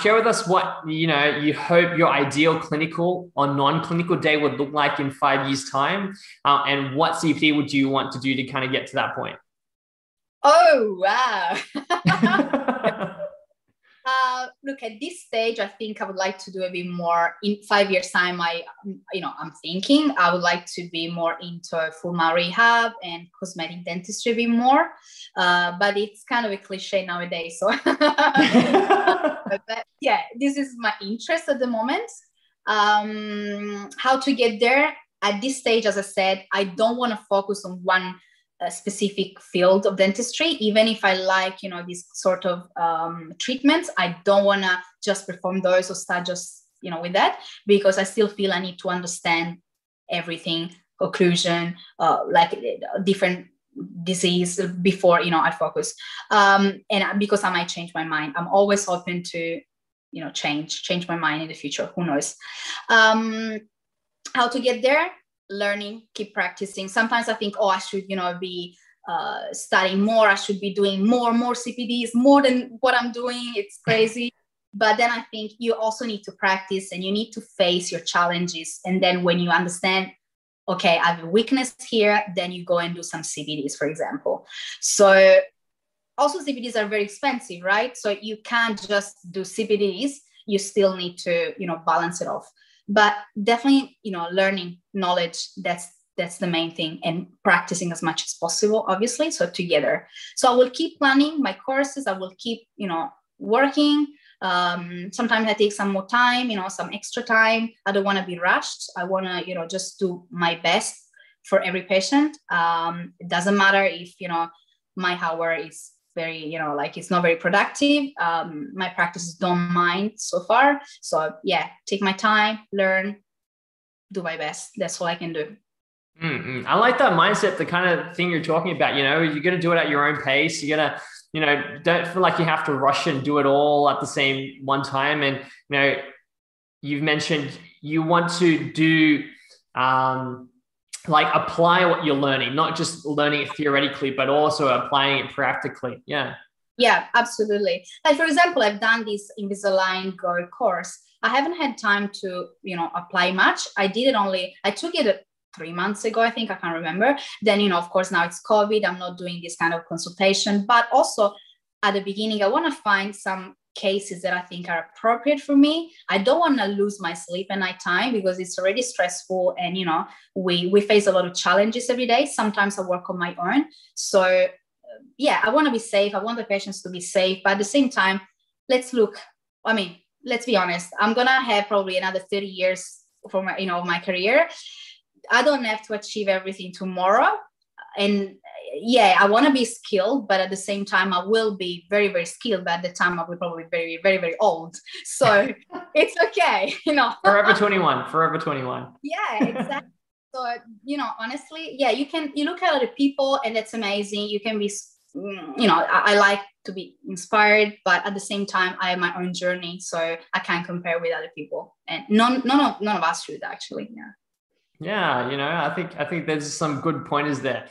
share with us what you know you hope your ideal clinical or non-clinical day would look like in five years time uh, and what CPD would you want to do to kind of get to that point? Oh wow look at this stage i think i would like to do a bit more in five years time i you know i'm thinking i would like to be more into full mouth rehab and cosmetic dentistry a bit more. Uh, but it's kind of a cliche nowadays so. But yeah this is my interest at the moment. Um, how to get there? At this stage as i said i don't want to focus on one a specific field of dentistry. Even if i like you know these sort of um, treatments i don't want to just perform those or start just you know with that because i still feel i need to understand everything occlusion uh, like different disease before you know i focus. Um, and because i might change my mind i'm always open to you know change change my mind in the future. Who knows? Um, how to get there learning, keep practicing. Sometimes I think, oh, I should, you know, be uh, studying more. I should be doing more, more CPDs, more than what I'm doing. It's crazy. but then I think you also need to practice and you need to face your challenges. And then when you understand, okay, I have a weakness here, then you go and do some CPDs, for example. So also CPDs are very expensive, right? So you can't just do CPDs. You still need to, you know, balance it off but definitely you know learning knowledge that's that's the main thing and practicing as much as possible obviously so together. So i will keep planning my courses i will keep you know working. Um, sometimes i take some more time you know some extra time. I don't want to be rushed. I want to you know just do my best for every patient. Um, it doesn't matter if you know my hour is very you know like it's not very productive. Um, my practices don't mind so far. So yeah take my time learn do my best. That's all i can do. Mm-hmm. i like that mindset the kind of thing you're talking about you know you're going to do it at your own pace. You're going to you know don't feel like you have to rush and do it all at the same one time. And you know you've mentioned you want to do um, like apply what you're learning, not just learning it theoretically, but also applying it practically. Yeah. Yeah, absolutely. Like for example, I've done this Invisalign Go course. I haven't had time to, you know, apply much. I did it only, I took it three months ago, I think, I can't remember. Then, you know, of course, now it's COVID. I'm not doing this kind of consultation, but also at the beginning, I want to find some cases that I think are appropriate for me. I don't want to lose my sleep at night time because it's already stressful and you know we we face a lot of challenges every day. Sometimes I work on my own. So yeah, I want to be safe. I want the patients to be safe, but at the same time, let's look. I mean, let's be honest. I'm gonna have probably another 30 years for my you know my career. I don't have to achieve everything tomorrow. And yeah, I want to be skilled, but at the same time, I will be very, very skilled. But at the time, I will probably be very, very, very old. So it's okay, you know. forever 21, forever 21. Yeah, exactly. so, you know, honestly, yeah, you can, you look at other people and that's amazing. You can be, mm, you know, I, I like to be inspired, but at the same time, I have my own journey. So I can't compare with other people. And none, none of, none of us should actually. Yeah. Yeah, you know, I think I think there's some good pointers there.